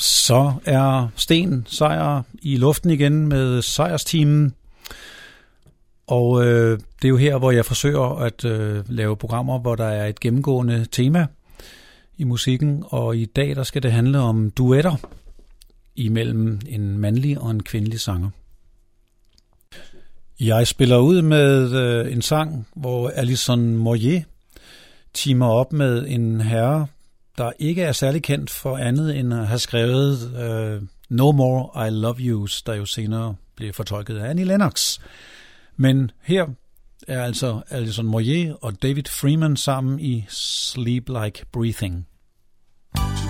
Så er Sten Sejr i luften igen med sejrsteamen. Og øh, det er jo her, hvor jeg forsøger at øh, lave programmer, hvor der er et gennemgående tema i musikken. Og i dag der skal det handle om duetter imellem en mandlig og en kvindelig sanger. Jeg spiller ud med øh, en sang, hvor Alison Moyer timer op med en herre, der ikke er særlig kendt for andet end at have skrevet uh, No More I Love Yous, der jo senere blev fortolket af Annie Lennox. Men her er altså Alison Moyer og David Freeman sammen i Sleep Like Breathing. thank you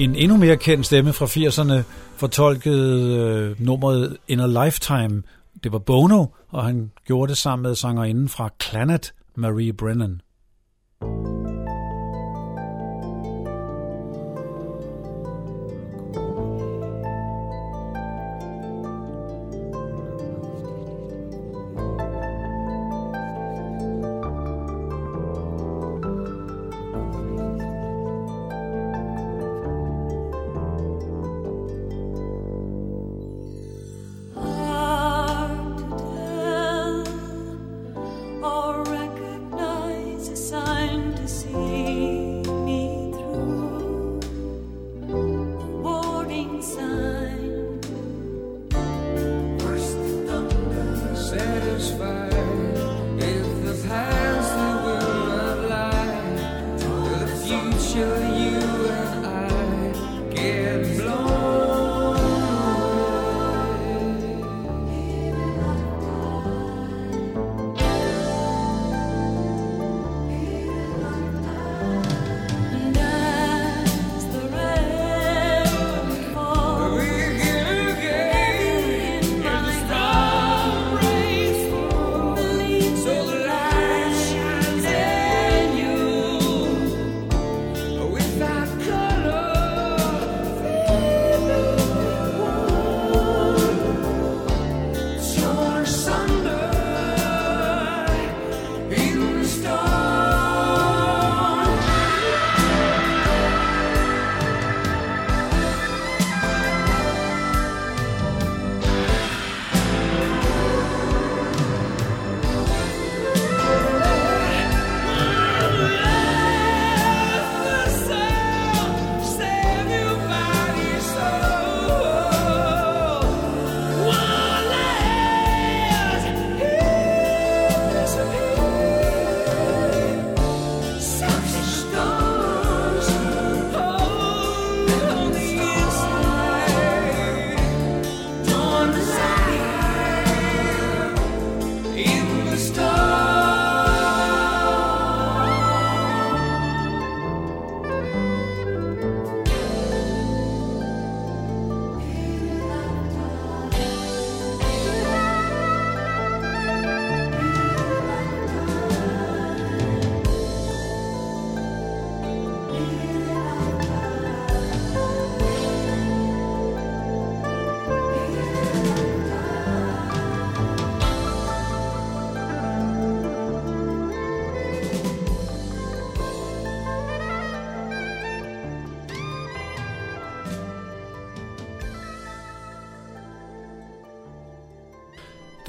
En endnu mere kendt stemme fra 80'erne fortolkede øh, nummeret In a Lifetime. Det var Bono, og han gjorde det sammen med sangerinden fra Clannad, Marie Brennan.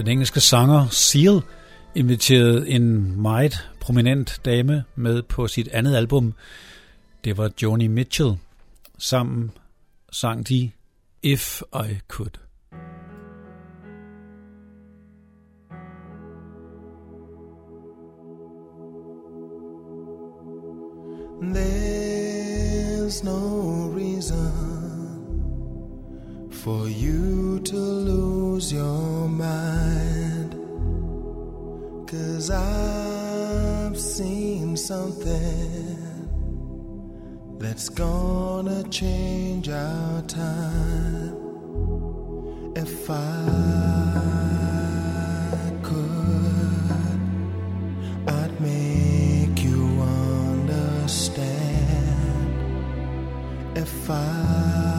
Den engelske sanger Seal inviterede en meget prominent dame med på sit andet album. Det var Joni Mitchell. Sammen sang de If I Could. There's no reason for you to lose your mind. Cause I've seen something that's gonna change our time. If I could, I'd make you understand. If I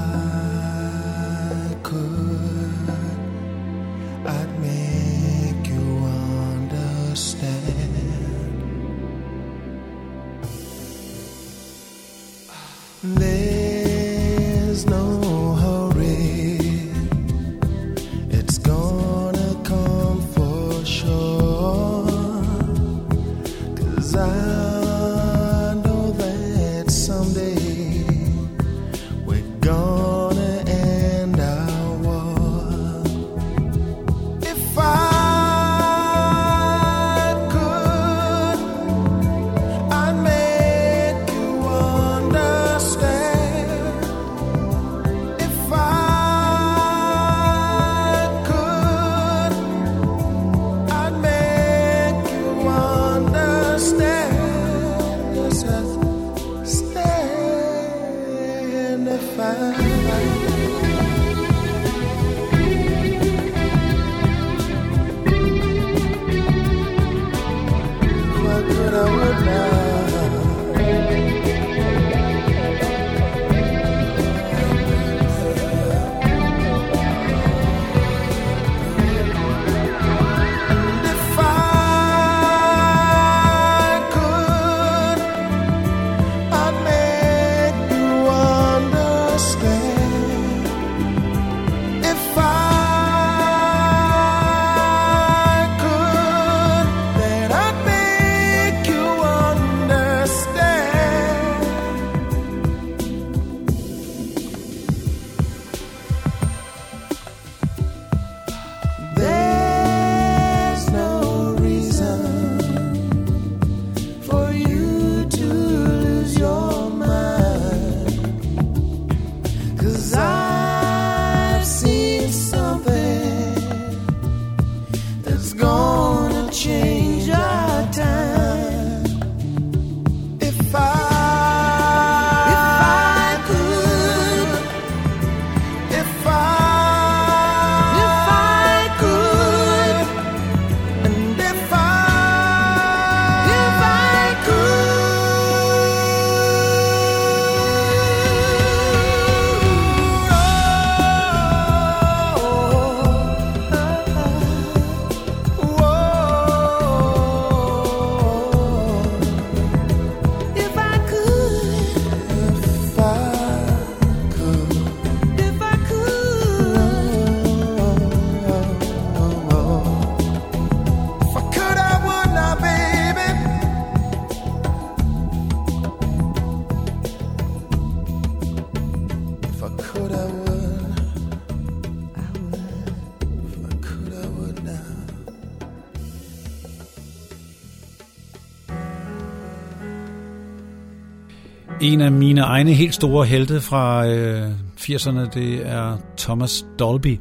En af mine egne helt store helte fra øh, 80'erne, det er Thomas Dolby.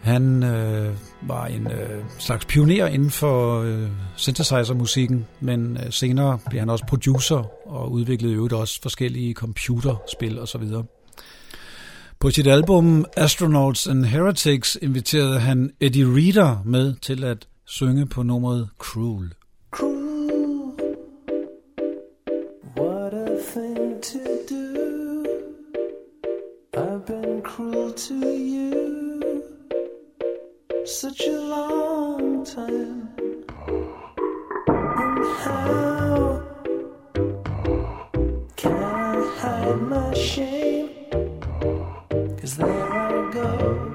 Han øh, var en øh, slags pioner inden for øh, synthesizer-musikken, men øh, senere blev han også producer og udviklede øvrigt også forskellige computerspil osv. På sit album Astronauts and Heretics inviterede han Eddie Reader med til at synge på nummeret Cruel. Cruel. To you. Such a long time. And how can I hide my shame? Cause there I go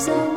so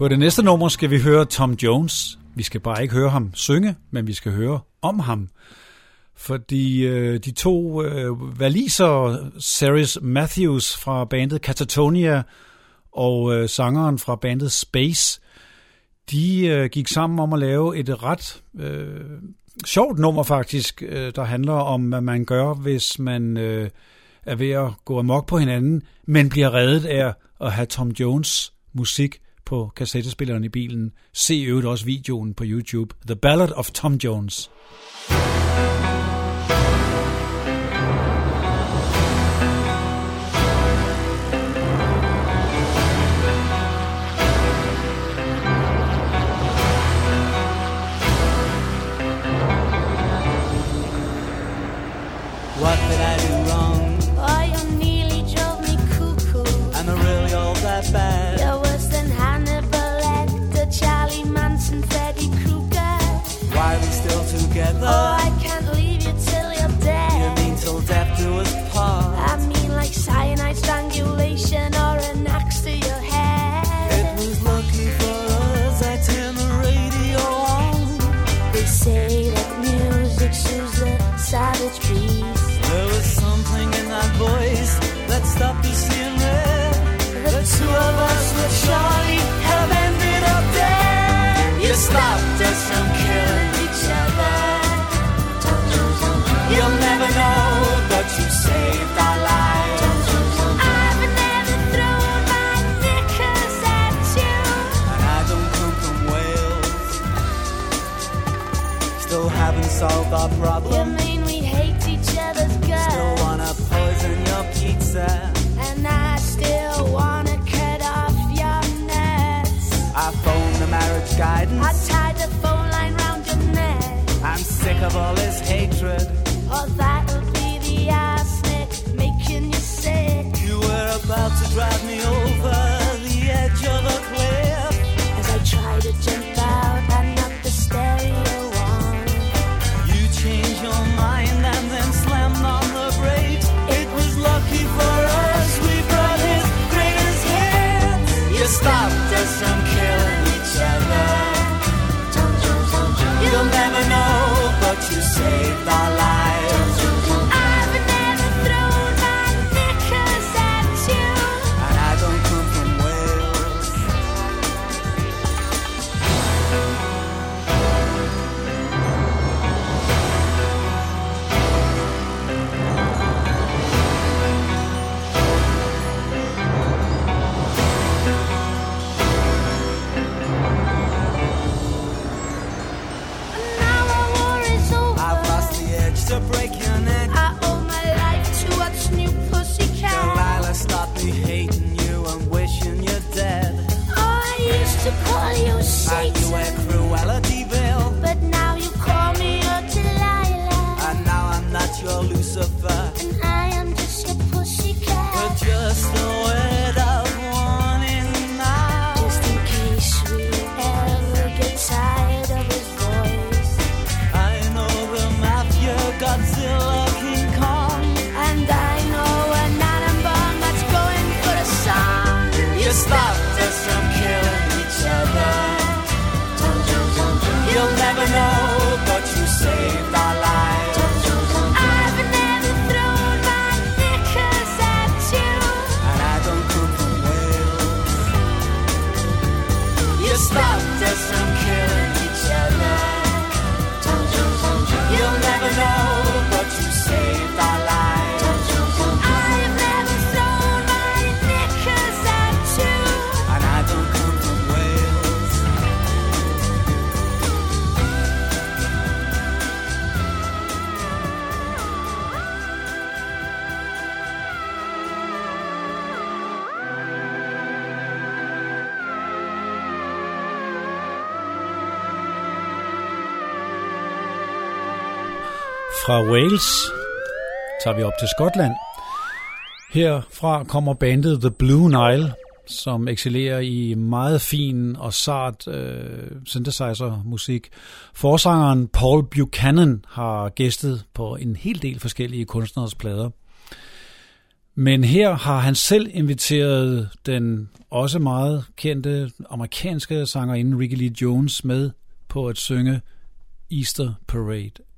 På det næste nummer skal vi høre Tom Jones. Vi skal bare ikke høre ham synge, men vi skal høre om ham. Fordi øh, de to øh, valiser, Ceres Matthews fra bandet Catatonia og øh, sangeren fra bandet Space, de øh, gik sammen om at lave et ret øh, sjovt nummer faktisk, øh, der handler om, hvad man gør, hvis man øh, er ved at gå amok på hinanden, men bliver reddet af at have Tom Jones musik på kassettespilleren i bilen. Se øvrigt også videoen på YouTube. The Ballad of Tom Jones. solve our problem. used to call you Satan. You were Cruella de But now you call me your Delilah. And now I'm not your Lucifer. fra Wales tager vi op til Skotland. Herfra kommer bandet The Blue Nile, som excellerer i meget fin og sart øh, synthesizer-musik. Forsangeren Paul Buchanan har gæstet på en hel del forskellige kunstneres plader. Men her har han selv inviteret den også meget kendte amerikanske sangerinde Ricky Lee Jones med på at synge Easter Parade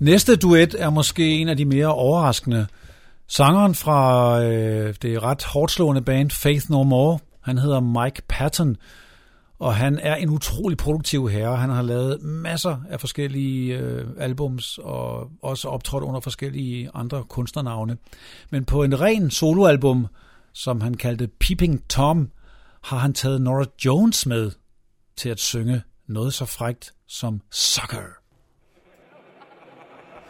Næste duet er måske en af de mere overraskende. Sangeren fra øh, det ret hårdslående band Faith No More, han hedder Mike Patton, og han er en utrolig produktiv herre. Han har lavet masser af forskellige øh, albums og også optrådt under forskellige andre kunstnernavne. Men på en ren soloalbum, som han kaldte Peeping Tom, har han taget Nora Jones med til at synge noget så frægt som Sucker.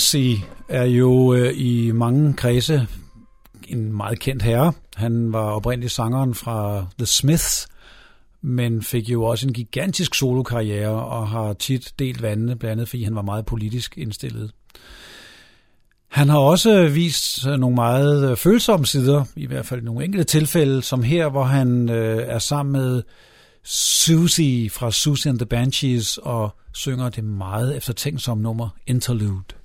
Morrissey er jo øh, i mange kredse en meget kendt herre. Han var oprindeligt sangeren fra The Smiths, men fik jo også en gigantisk solokarriere og har tit delt vandene, blandt andet fordi han var meget politisk indstillet. Han har også vist nogle meget øh, følsomme sider, i hvert fald i nogle enkelte tilfælde, som her, hvor han øh, er sammen med Susie fra Susie and the Banshees og synger det meget eftertænksomme nummer Interlude.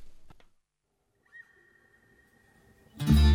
Thank you.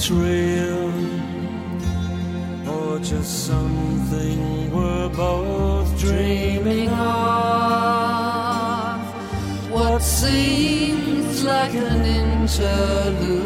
it's real or just something we're both dreaming of. What seems like an interlude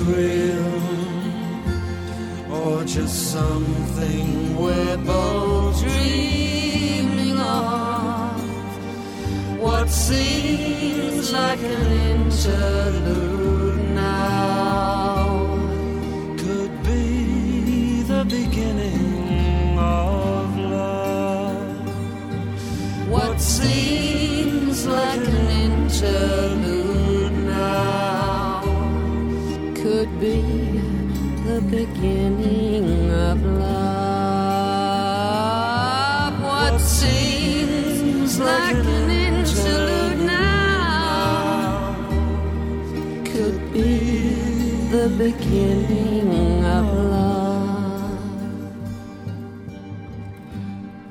real or just something we're both dreaming of. What seems like an interest killing of love.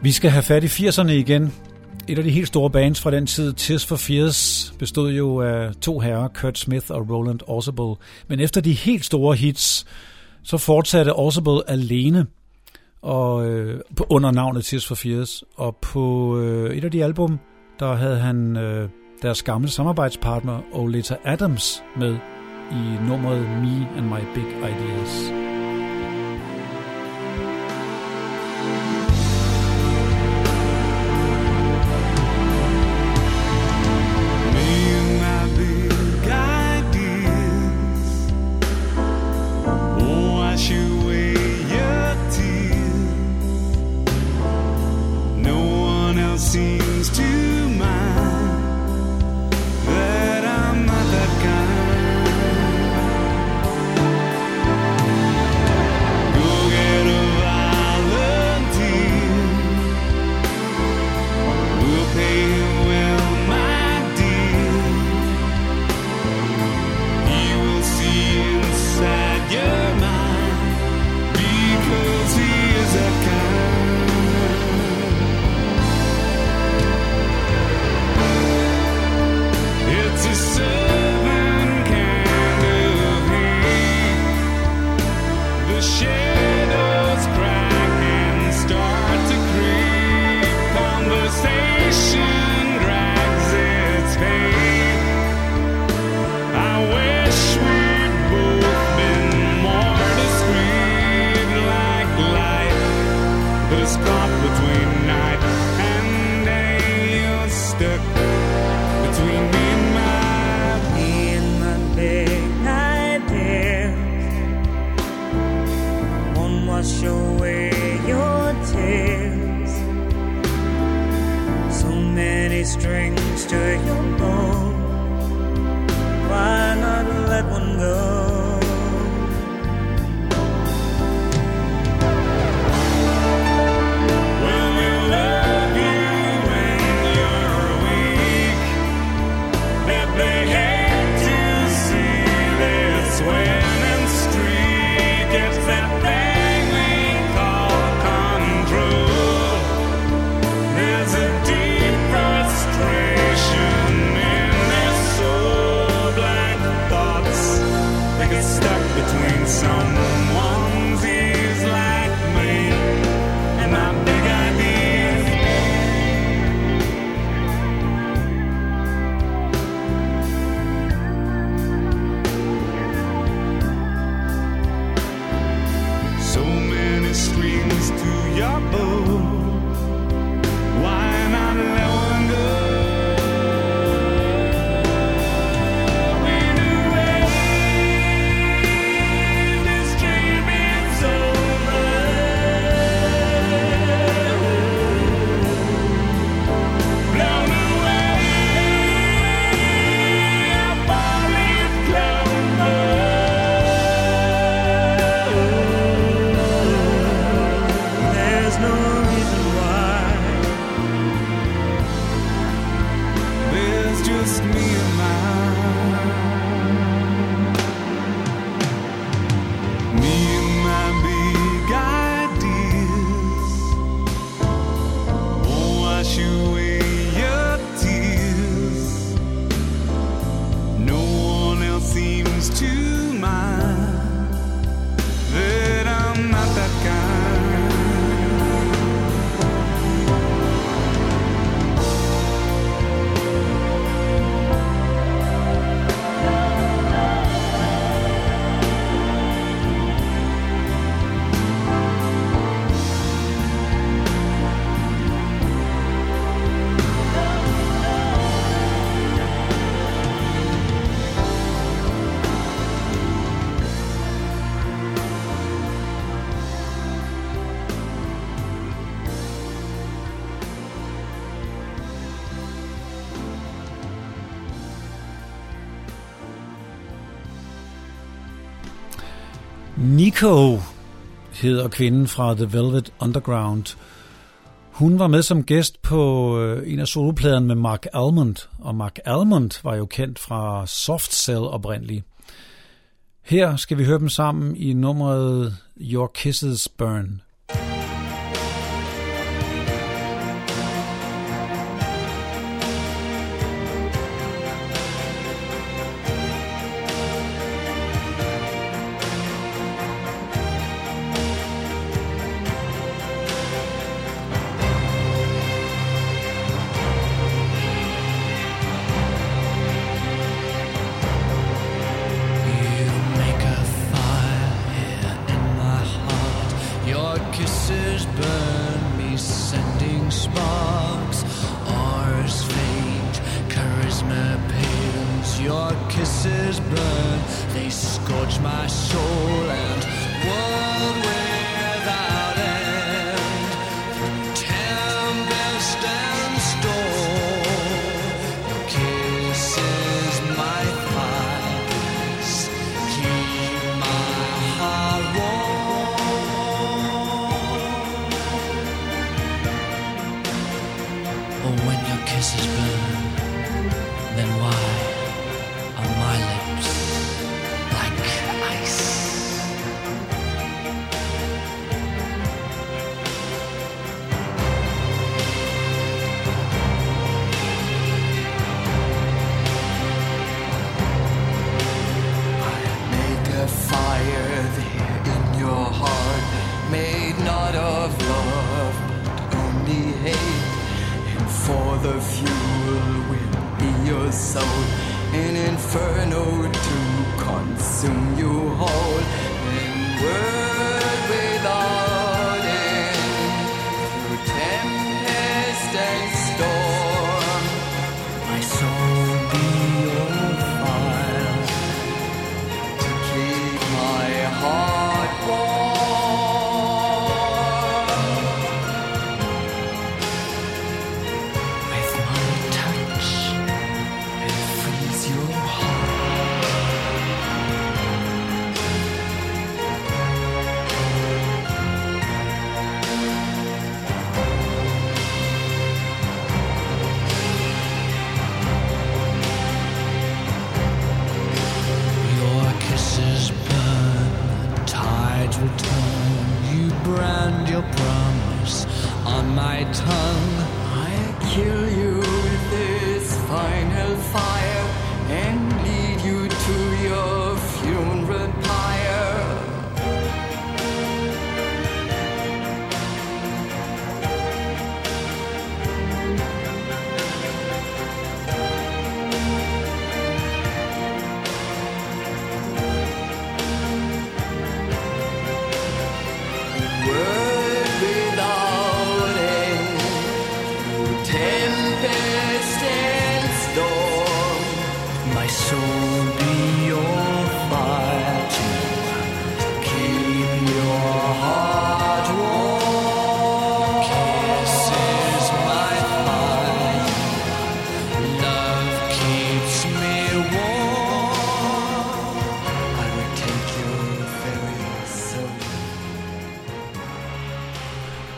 Vi skal have fat i 80'erne igen. Et af de helt store bands fra den tid, Tears for Fears, bestod jo af to herrer, Kurt Smith og Roland Orzabal. Men efter de helt store hits, så fortsatte Orzabal alene og, øh, under navnet Tears for Fears. Og på øh, et af de album, der havde han øh, deres gamle samarbejdspartner Oleta Adams med i nummeret Me and My Big Ideas. Nico hedder kvinden fra The Velvet Underground. Hun var med som gæst på øh, en af solopladerne med Mark Almond, og Mark Almond var jo kendt fra Soft Cell oprindeligt. Her skal vi høre dem sammen i nummeret Your Kisses Burn.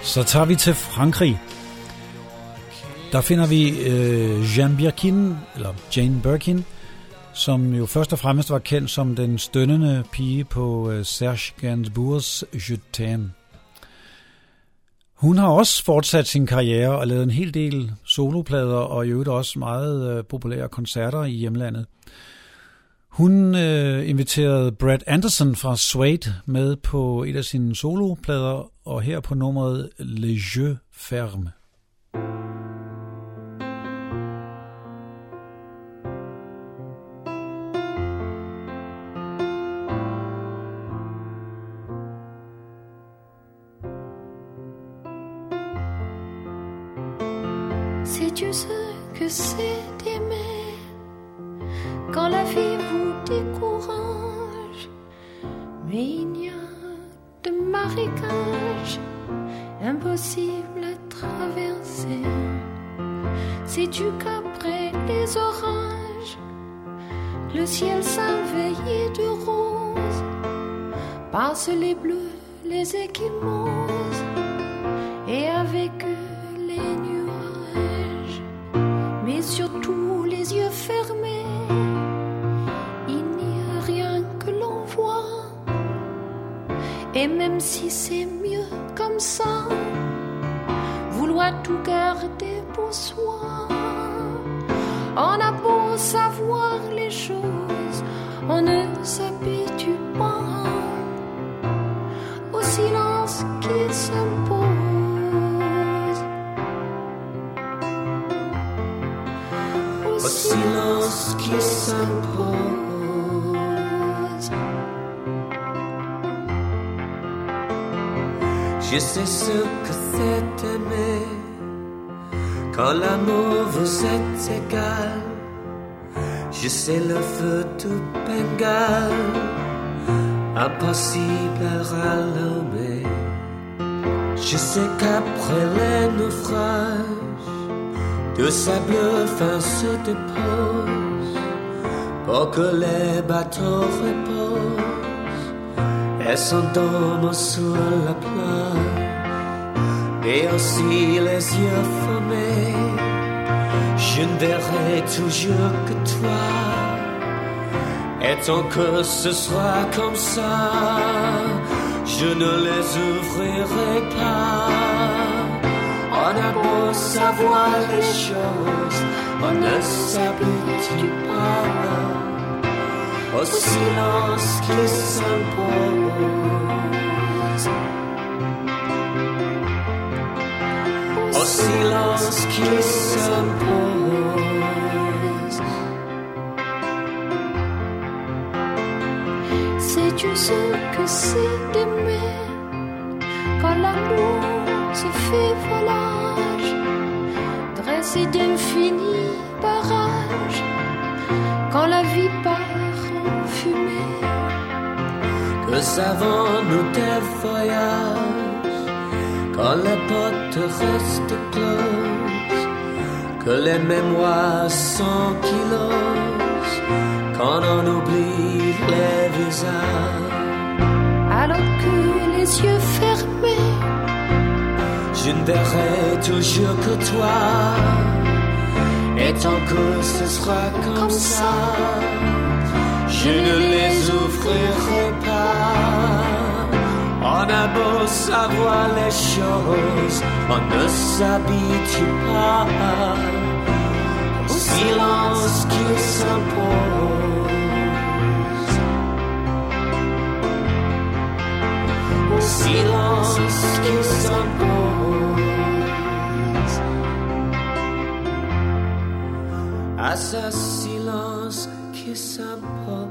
Så tager vi til Frankrig. Der finder vi øh, Jean Birkin, eller Jane Birkin, som jo først og fremmest var kendt som den stønnende pige på øh, Serge Gainsbourgs Je t'aime. Hun har også fortsat sin karriere og lavet en hel del soloplader og i øvrigt også meget øh, populære koncerter i hjemlandet. Hun øh, inviterede Brad Anderson fra Suede med på et af sine soloplader, og her på nummeret Le Jeu Ferme. Passent les bleus, les échymoses, et avec eux les nuages, mais surtout les yeux fermés. Il n'y a rien que l'on voit, et même si c'est mieux comme ça, vouloir tout garder pour soi. On a beau savoir les choses, on ne s'habitue pas Je sais ce que c'est aimer quand l'amour vous est égal. Je sais le feu tout bengal, impossible à rallumer. Je sais qu'après les naufrages, de sable fin se dépose pour que les bateaux reposent et s'endorment sur la plage et aussi les yeux fermés. Je ne verrai toujours que toi. Et tant que ce sera comme ça, je ne les ouvrirai pas. On a beau savoir les choses, on ne s'habitue pas au silence qui s'impose. Au silence qui s'impose. Sais-tu ce que c'est d'aimer quand l'amour se fait volage, dressé d'infinis Que savons-nous des voyages quand les portes restent closes? Que les mémoires sont kilos quand on oublie les visages? Alors que les yeux fermés, Je ne verrai toujours que toi. Et tant que ce sera comme ça, je ne les ouvrirai pas. On a beau savoir les choses, on ne s'habitue pas au silence qui s'impose. Au silence qui s'impose. À ce silence qui s'impose.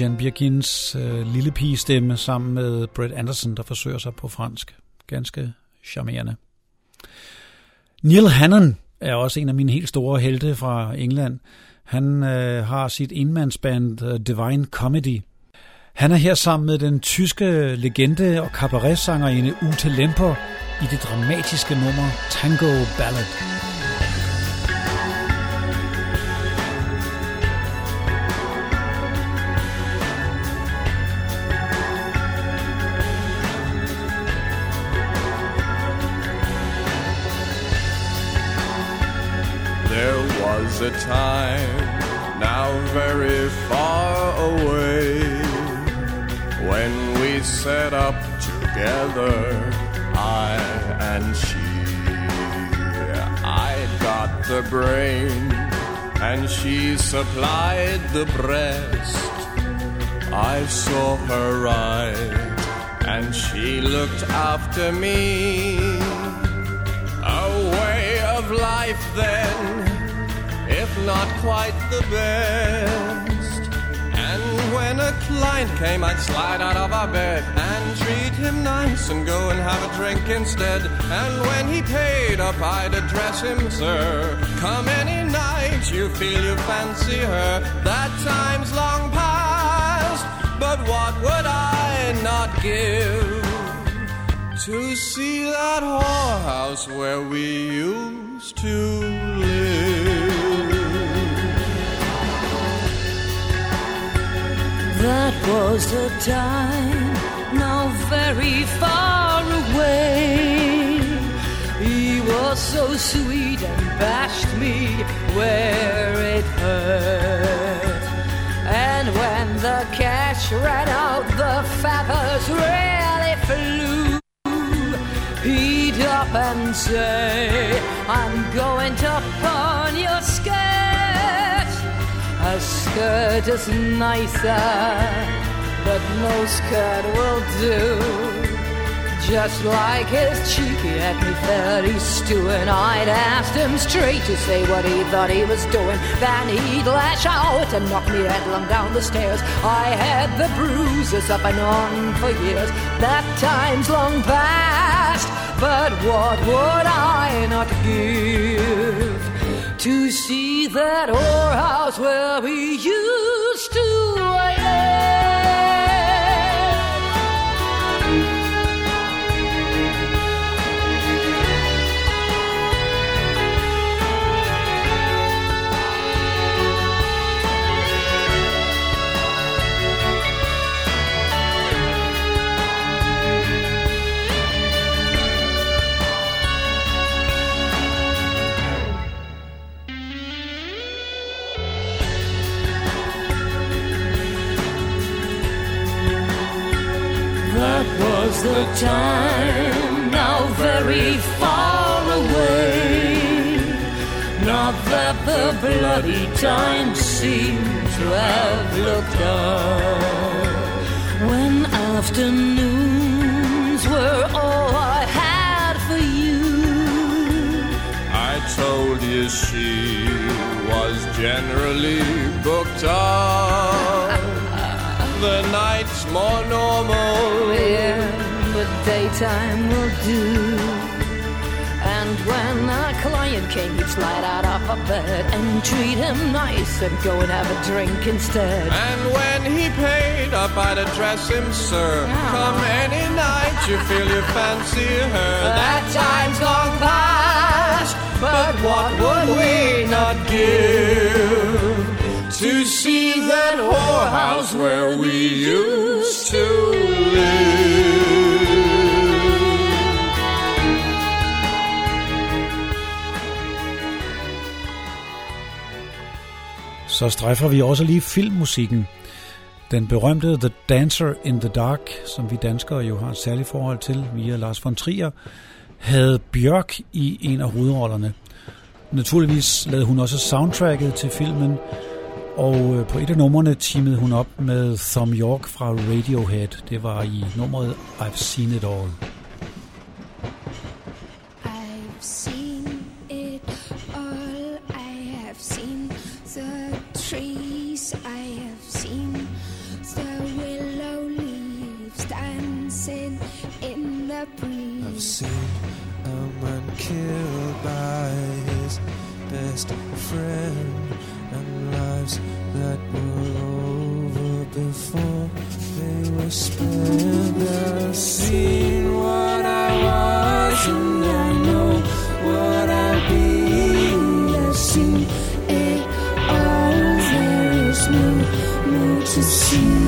Jean Birkins øh, lille pigestemme sammen med Brett Anderson, der forsøger sig på fransk. Ganske charmerende. Neil Hannon er også en af mine helt store helte fra England. Han øh, har sit enmandsband uh, Divine Comedy. Han er her sammen med den tyske legende og cabaretsangerinde Ute Lemper i det dramatiske nummer Tango Ballad. Was a time, now very far away, when we set up together, I and she. I got the brain, and she supplied the breast. I saw her ride, and she looked after me a way of life then, not quite the best. And when a client came, I'd slide out of our bed and treat him nice and go and have a drink instead. And when he paid up, I'd address him, sir. Come any night you feel you fancy her. That time's long past, but what would I not give? to see that whorehouse where we used to live. That was the time, now very far away. He was so sweet and bashed me where it hurt. And when the cash ran out, the feathers really flew. He'd up and say, I'm going to skirt. A skirt is nicer, but no skirt will do. Just like his cheeky at me fairly I'd asked him straight to say what he thought he was doing. Then he'd lash out and knock me headlong down the stairs. I had the bruises up and on for years. That time's long past, but what would I not give to see that whorehouse where we used to was the time, now very far away. Not that the bloody time seems to have looked up. When afternoons were all I had for you. I told you she was generally booked up. The night's more normal. Yeah, but daytime will do. And when a client came, he'd slide out of a bed and treat him nice and go and have a drink instead. And when he paid up, I'd address him, sir. Ah. Come any night, you feel you fancy her. That time's long past, But what would we not give to see that whorehouse where we used to live? Så strejfer vi også lige filmmusikken. Den berømte The Dancer in the Dark, som vi danskere jo har et særligt forhold til via Lars von Trier, havde Bjørk i en af hovedrollerne. Naturligvis lavede hun også soundtracket til filmen, og øh, på et af numrene teamede hun op med Thom Yorke fra Radiohead. Det var i nummeret I've Seen It All. I've seen it all. I have seen the trees. I have seen the willow leaves dancing in the breeze. I've seen a man killed by his best friend, lives that were over before they were spent. I've seen what I was, and I know what I'll be. I've seen it all. There is no more to see.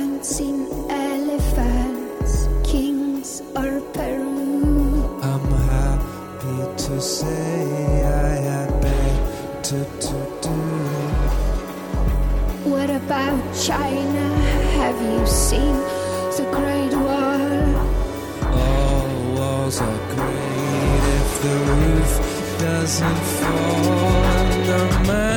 Haven't seen elephants, kings, or Peru. I'm happy to say I had better to do. What about China? Have you seen the Great Wall? All walls are great if the roof doesn't fall. And the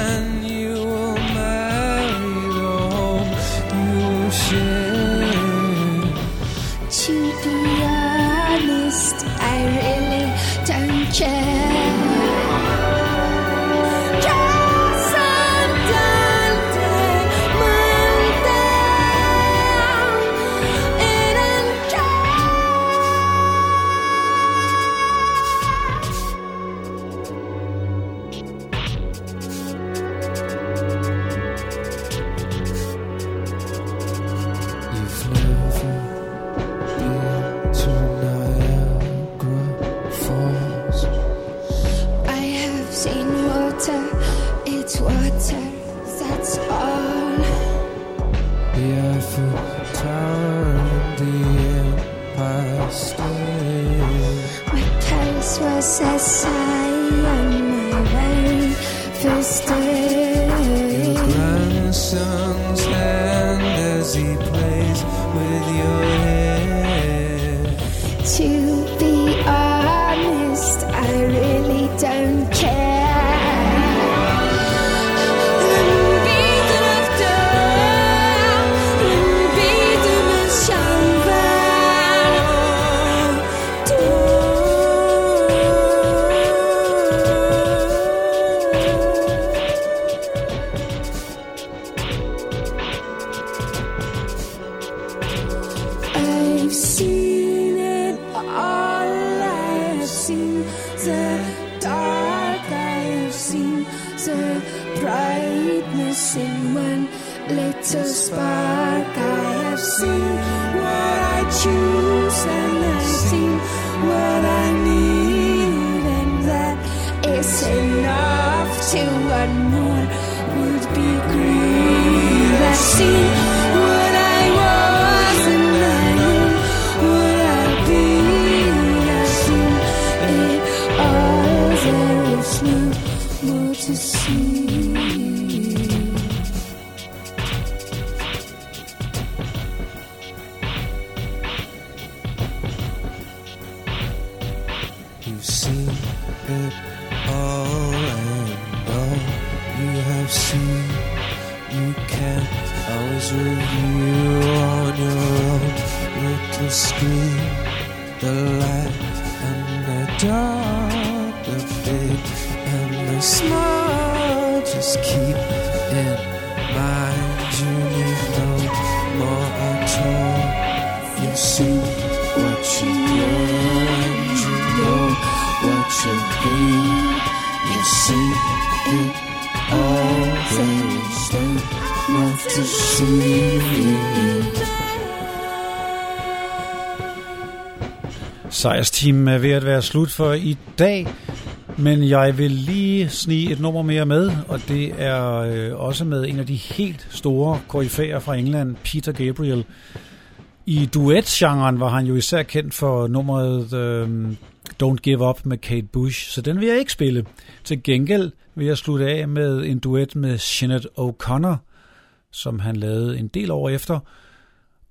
er ved at være slut for i dag, men jeg vil lige snige et nummer mere med, og det er øh, også med en af de helt store koryfæer fra England, Peter Gabriel. I duetgenren var han jo især kendt for nummeret øh, Don't Give Up med Kate Bush, så den vil jeg ikke spille. Til gengæld vil jeg slutte af med en duet med Sinead O'Connor, som han lavede en del år efter,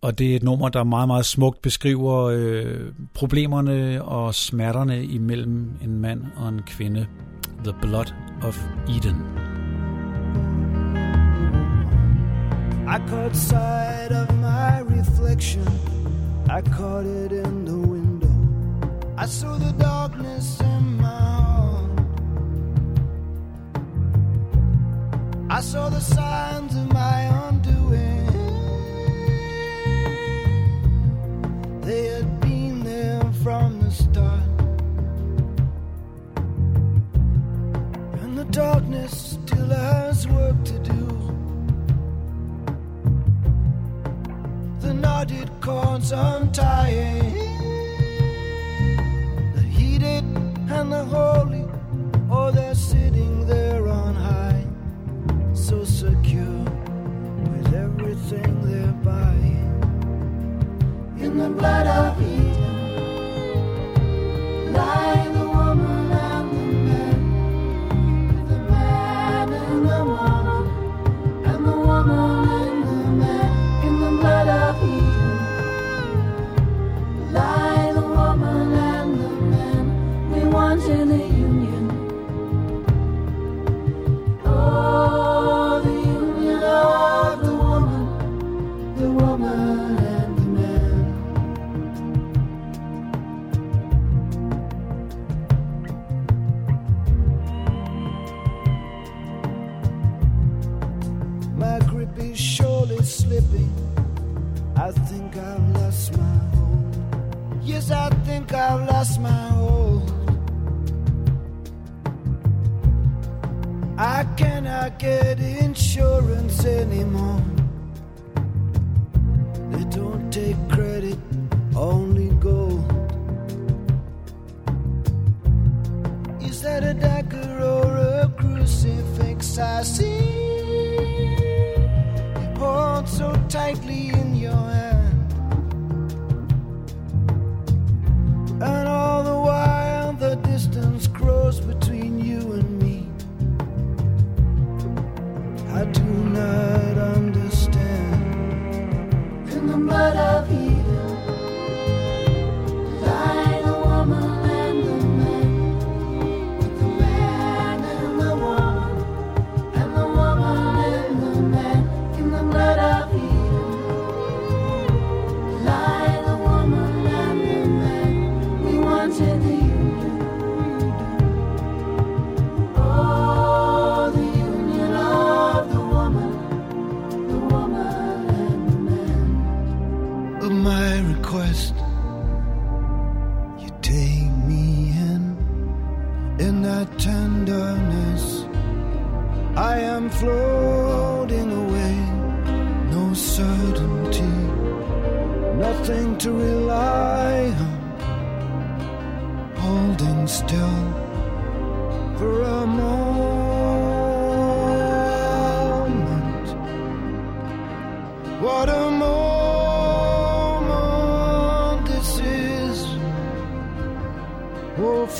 og det er et nummer, der meget, meget smukt beskriver øh, problemerne og smerterne imellem en mand og en kvinde. The Blood of Eden. I caught sight of my reflection. I caught it in the window. I saw the darkness in my heart. I saw the signs of my own They had been there from the start. And the darkness still has work to do. the knotted cords untying. The heated and the holy, oh, they're sitting there on high, so secure with everything they're buying. In the blood of Eden, lie the I think I've lost my hold. Yes, I think I've lost my hold. I cannot get insurance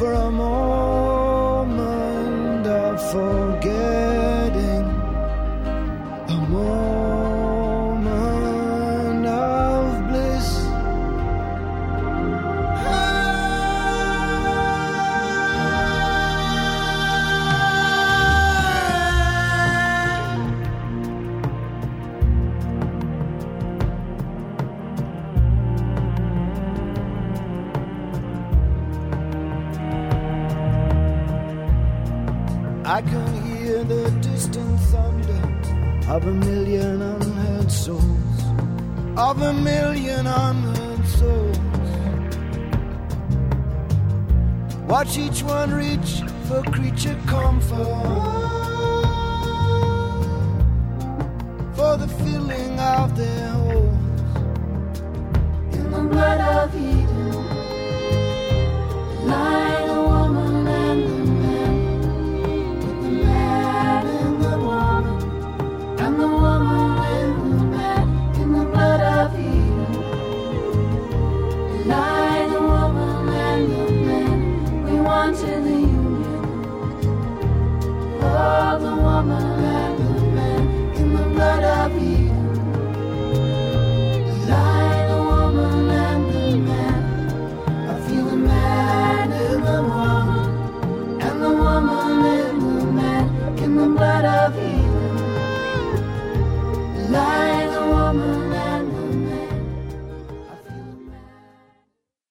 for a moment